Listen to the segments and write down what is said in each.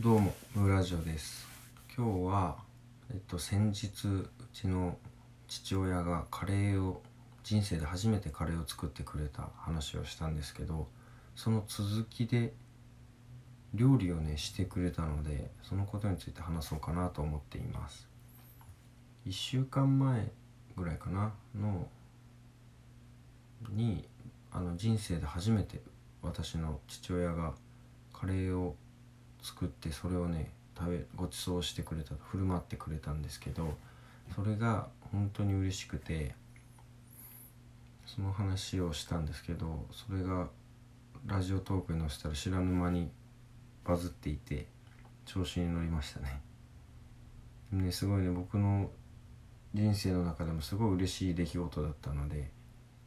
どうもムラジオです。今日はえっと先日うちの父親がカレーを人生で初めてカレーを作ってくれた話をしたんですけどその続きで料理をねしてくれたのでそのことについて話そうかなと思っています。1週間前ぐらいかなのにあの人生で初めて私の父親がカレーを作ってそれをね食べごちそうしてくれた振る舞ってくれたんですけどそれが本当に嬉しくてその話をしたんですけどそれがラジオトークに載せたら知らぬ間にバズっていて調子に乗りましたね。ねすごいね僕の人生の中でもすごい嬉しい出来事だったので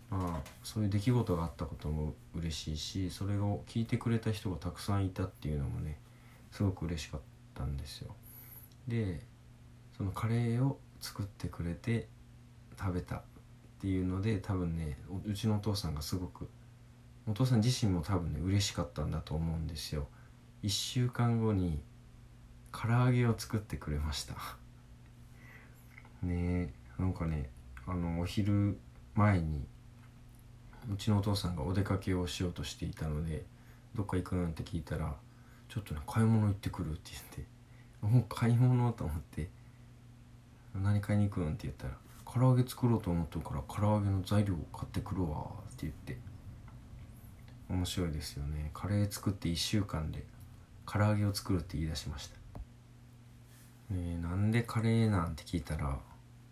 まあそういう出来事があったことも嬉しいしそれを聞いてくれた人がたくさんいたっていうのもねすごく嬉しかったんですよ。でそのカレーを作ってくれて食べたっていうので多分ねうちのお父さんがすごくお父さん自身も多分ね嬉しかったんだと思うんですよ。1週間後に唐揚げを作ってくれました。ねえなんかねあのお昼前にうちのお父さんがお出かけをしようとしていたのでどっか行くなんて聞いたら「ちょっとね買い物行ってくる」って言って「もう買い物?」と思って「何買いに行くの?」って言ったら「唐揚げ作ろうと思ってるから唐揚げの材料買ってくるわ」って言って面白いですよねカレー作って1週間で唐揚げを作るって言い出しましたねなんでカレーなんて聞いたら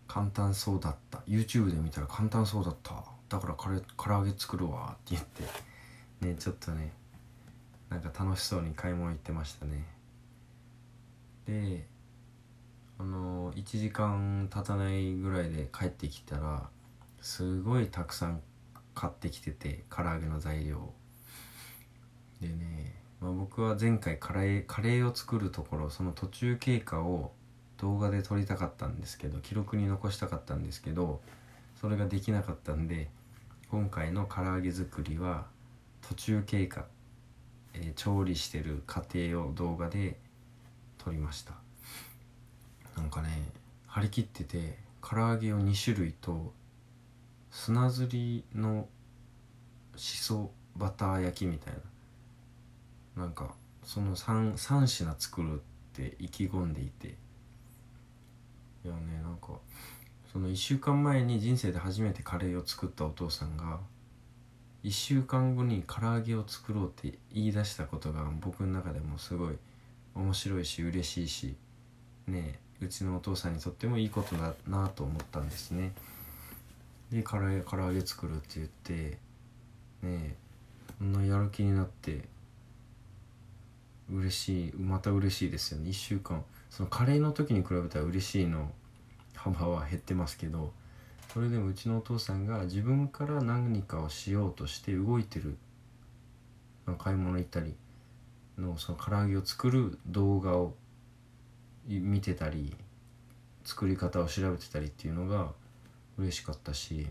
簡単そうだった YouTube で見たら簡単そうだっただからカレー唐揚げ作るわって言ってねちょっとねなんか楽しそうに買い物行ってましたね。であの1時間経たないぐらいで帰ってきたらすごいたくさん買ってきてて唐揚げの材料。でね、まあ、僕は前回カレーカレーを作るところその途中経過を動画で撮りたかったんですけど記録に残したかったんですけどそれができなかったんで今回の唐揚げ作りは途中経過、え、調理してる過程を動画で撮りました。なんかね張り切ってて唐揚げを2種類と砂ずりのしそバター焼きみたいな。なんかその 3, 3品作るって意気込んでいて。いやねなんかその1週間前に人生で初めてカレーを作ったお父さんが1週間後に唐揚げを作ろうって言い出したことが僕の中でもすごい面白いし嬉しいしねうちのお父さんにとってもいいことだなと思ったんですね。で唐揚げ唐揚げ作るって言ってねこんなやる気になって嬉しいまた嬉しいですよね。1週間そのカレーの時に比べたら嬉しいの幅は減ってますけどそれでもうちのお父さんが自分から何かをしようとして動いてる買い物行ったりのその唐揚げを作る動画を見てたり作り方を調べてたりっていうのが嬉しかったし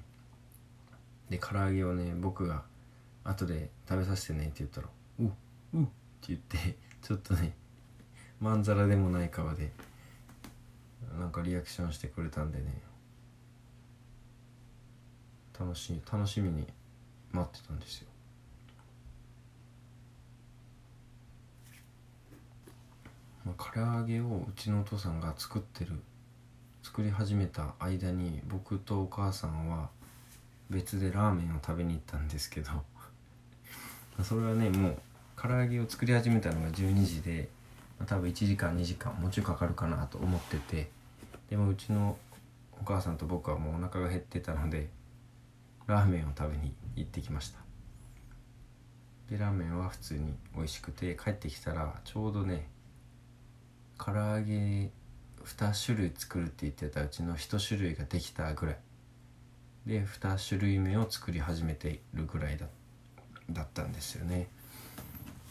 で唐揚げをね僕が後で食べさせてねって言ったら「うっうっ」って言ってちょっとねまんざらでもない顔でなんかリアクションしてくれたんでね。楽しい楽しみに待ってたんですよ。まあ、唐揚げをうちのお父さんが作ってる作り始めた間に僕とお母さんは別でラーメンを食べに行ったんですけど それはねもう唐揚げを作り始めたのが12時で、まあ、多分1時間2時間もうちょいかかるかなと思っててでもうちのお母さんと僕はもうお腹が減ってたのでラーメンを食べに行ってきました。でラーメンは普通に美味しくて帰ってきたらちょうどね唐揚げ2種類作るって言ってたうちの1種類ができたぐらい。で2種類目を作り始めてるぐらいだだったんですよね。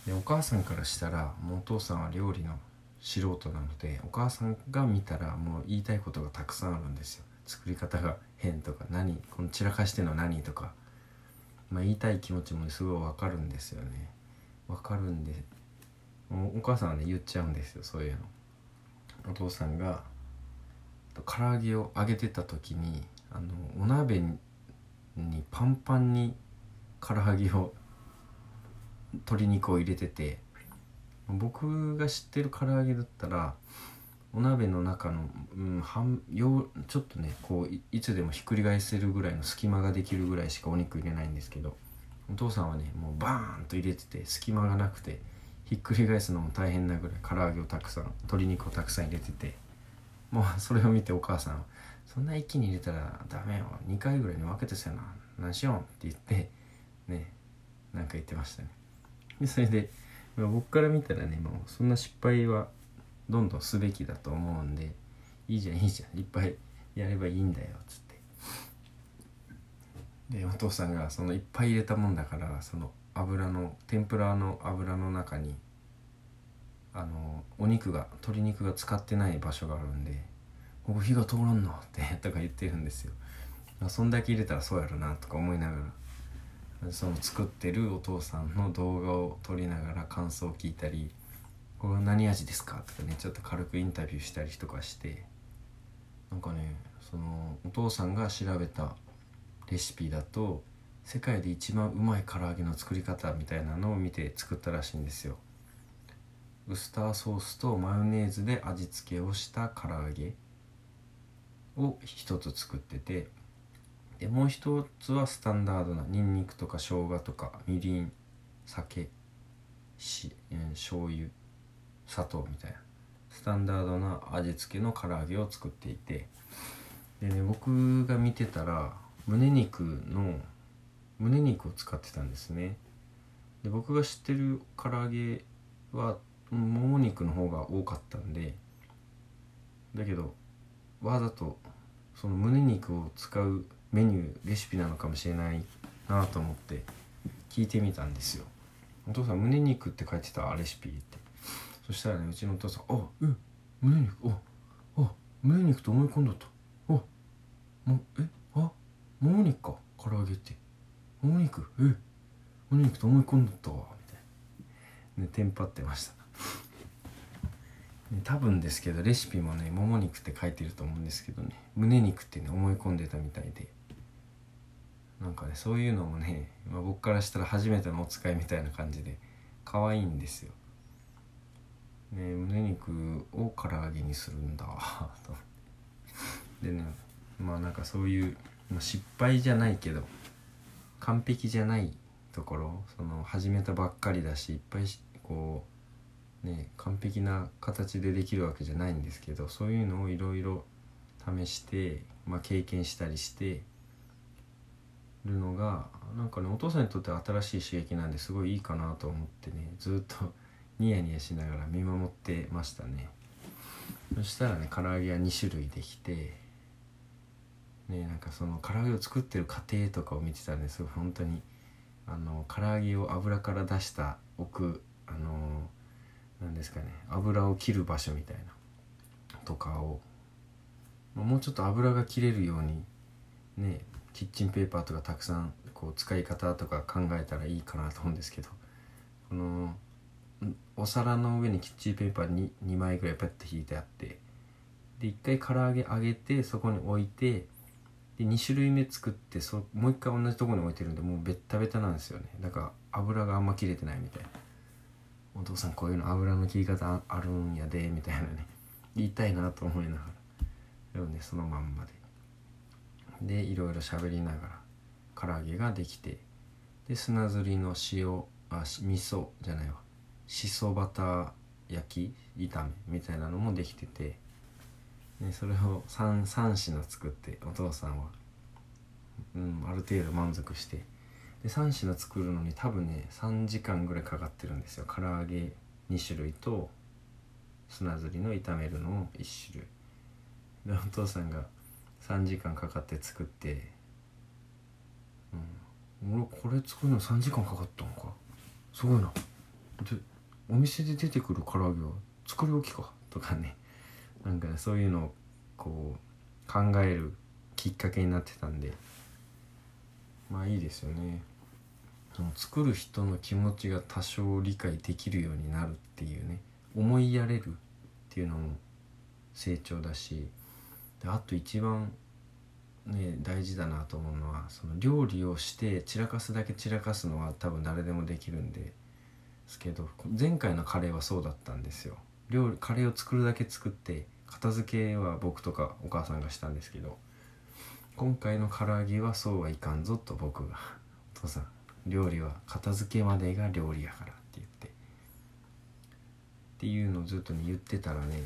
でお母さんからしたらもうお父さんは料理の素人なのでお母さんが見たらもう言いたいことがたくさんあるんですよ。作り方が変とか何この散らかしてんの何とか、まあ、言いたい気持ちもすごいわかるんですよね。わかるんでお母さんはね言っちゃうんですよそういうの。お父さんが唐揚げを揚げてた時にあのお鍋にパンパンに唐揚げを鶏肉を入れてて僕が知ってる唐揚げだったらお鍋の中の、うん、半よちょっとねこういつでもひっくり返せるぐらいの隙間ができるぐらいしかお肉入れないんですけどお父さんはねもうバーンと入れてて隙間がなくてひっくり返すのも大変なぐらい唐揚げをたくさん鶏肉をたくさん入れててもうそれを見てお母さんはそんな一気に入れたらダメよ2回ぐらいに分けてせな何しようって言ってねなんか言ってましたね。でそれで、僕から見たらねもうそんな失敗はどんどんすべきだと思うんでいいじゃんいいじゃんいっぱいやればいいんだよつってでお父さんがそのいっぱい入れたもんだからその油の天ぷらの油の中にあのお肉が鶏肉が使ってない場所があるんで「ここ火が通らんの?」ってとか言ってるんですよ。そんだけ入れたらそうやろなとか思いながらその作ってるお父さんの動画を撮りながら感想を聞いたり「これ何味ですか?」とかねちょっと軽くインタビューしたりとかしてなんかねそのお父さんが調べたレシピだと世界で一番うまい唐揚げの作り方みたいなのを見て作ったらしいんですよウスターソースとマヨネーズで味付けをした唐揚げを一つ作っててでもう一つはスタンダードなニンニクとか生姜とかみりん酒し、えー、醤油砂糖みたいな。スタンダードな味付けの唐揚げを作っていて。でね僕が見てたら胸肉の胸肉を使ってたんですね。で僕が知ってる唐揚げはもも肉の方が多かったんで。だけどわざとその胸肉を使うメニューレシピなのかもしれないなと思って聞いてみたんですよ。お父さん胸肉って書いてたレシピって。そしたらねうちのお父さん「あうん胸肉おあ胸肉と思い込んだったおもえあもも肉か唐揚げってもも肉え胸肉と思い込んだったわ」みたいな。ねテンパってました。ね多分ですけどレシピもねもも肉って書いてると思うんですけどね胸肉ってね思い込んでたみたいで。なんかねそういうのもね、まあ、僕からしたら初めてのお使いみたいな感じで可愛いんですよ。ね胸肉を唐揚げにするんだと。でねまあなんかそういう、まあ、失敗じゃないけど完璧じゃないところその始めたばっかりだしいっぱいこうね完璧な形でできるわけじゃないんですけどそういうのをいろいろ試して、まあ、経験したりしてるのがなんかねお父さんにとっては新しい刺激なんですごいいいかなと思ってねずっとニヤニヤしながら見守ってましたね。そしたらね唐揚げが2種類できてねなんかその唐揚げを作ってる過程とかを見てたんですごい本当にあの唐揚げを油から出した奥あの何ですかね油を切る場所みたいなとかをもうちょっと油が切れるようにねキッチンペーパーとかたくさんこう使い方とか考えたらいいかなと思うんですけどこのお皿の上にキッチンペーパーに 2, 枚ぐらいパッて引いてあってで1回唐揚げ揚げてそこに置いてで2種類目作ってそもう一回同じとこに置いてるんでもうベッタベタなんですよね。だから油があんま切れてないみたいな。お父さんこういうの油の切り方あるんやでみたいなね。言いたいなと思いながら。でもねそのまんまで。でいろいろ喋りながら唐揚げができてで砂ずりの塩あ味噌じゃないわ。しそバター焼き炒めみたいなのもできててでそれを 3, 3品作ってお父さんは、うん、ある程度満足して。で3品作るのに多分ね3時間ぐらいかかってるんですよ。唐揚げ2種類と砂ずりの炒めるのを1種類。でお父さんが3時間かかって作って、うん、俺これ作るの3時間かかったのか。すごいな。でお店で出てくる唐揚げは作り置きかとかね。なんか、そういうのをこう考えるきっかけになってたんで。まあいいですよね。作る人の気持ちが多少理解できるようになるっていうね。思いやれるっていうのも成長だし。であと一番ね大事だなと思うのはその料理をして散らかすだけ散らかすのは多分誰でもできるんで。すけど前回のカレーはそうだったんですよ。料理カレーを作るだけ作って片付けは僕とかお母さんがしたんですけど今回の唐揚げはそうはいかんぞと僕が「お父さん料理は片付けまでが料理やから」って言ってっていうのをずっとね言ってたらね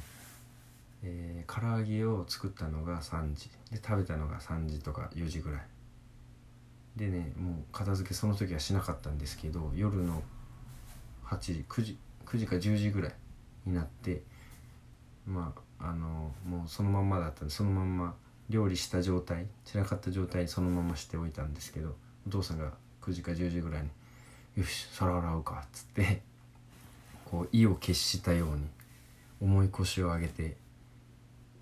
えー、唐揚げを作ったのが3時で食べたのが3時とか4時ぐらい。でねもう片付けその時はしなかったんですけど夜の8時9時9時か10時ぐらいになってまああのもうそのまんまだったんでそのまんま料理した状態散らかった状態そのまましておいたんですけどお父さんが9時か10時ぐらいに「よし皿洗うか」っつってこう意を決したように重い腰を上げて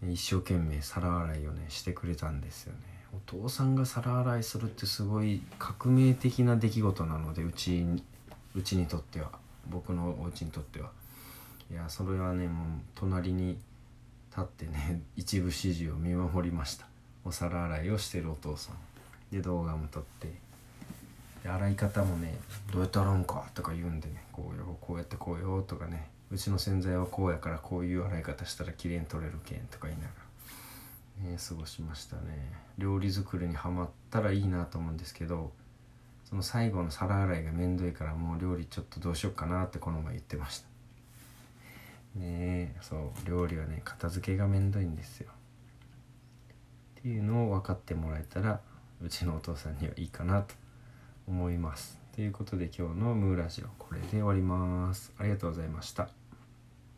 一生懸命皿洗いをねしてくれたんですよね。お父さんが皿洗いするってすごい革命的な出来事なのでうちうちにとっては。僕のお家にとっては。いやそれはねもう隣に立ってね 一部始終を見守りました。お皿洗いをしてるお父さん。で動画も撮って。で洗い方もねどうやって洗うんかとか言うんでね。こうよこうやってこうよとかね。うちの洗剤はこうやからこういう洗い方したら綺麗に取れるけんとか言いながら、ね、過ごしましたね。料理作りにはまったらいいなと思うんですけどその最後の皿洗いがめんどいからもう料理ちょっとどうしよっかなってこの前言ってました。ねえそう料理はね片付けがめんどいんですよ。っていうのを分かってもらえたらうちのお父さんにはいいかなと思います。ということで今日のムーラジオこれで終わります。ありがとうございました。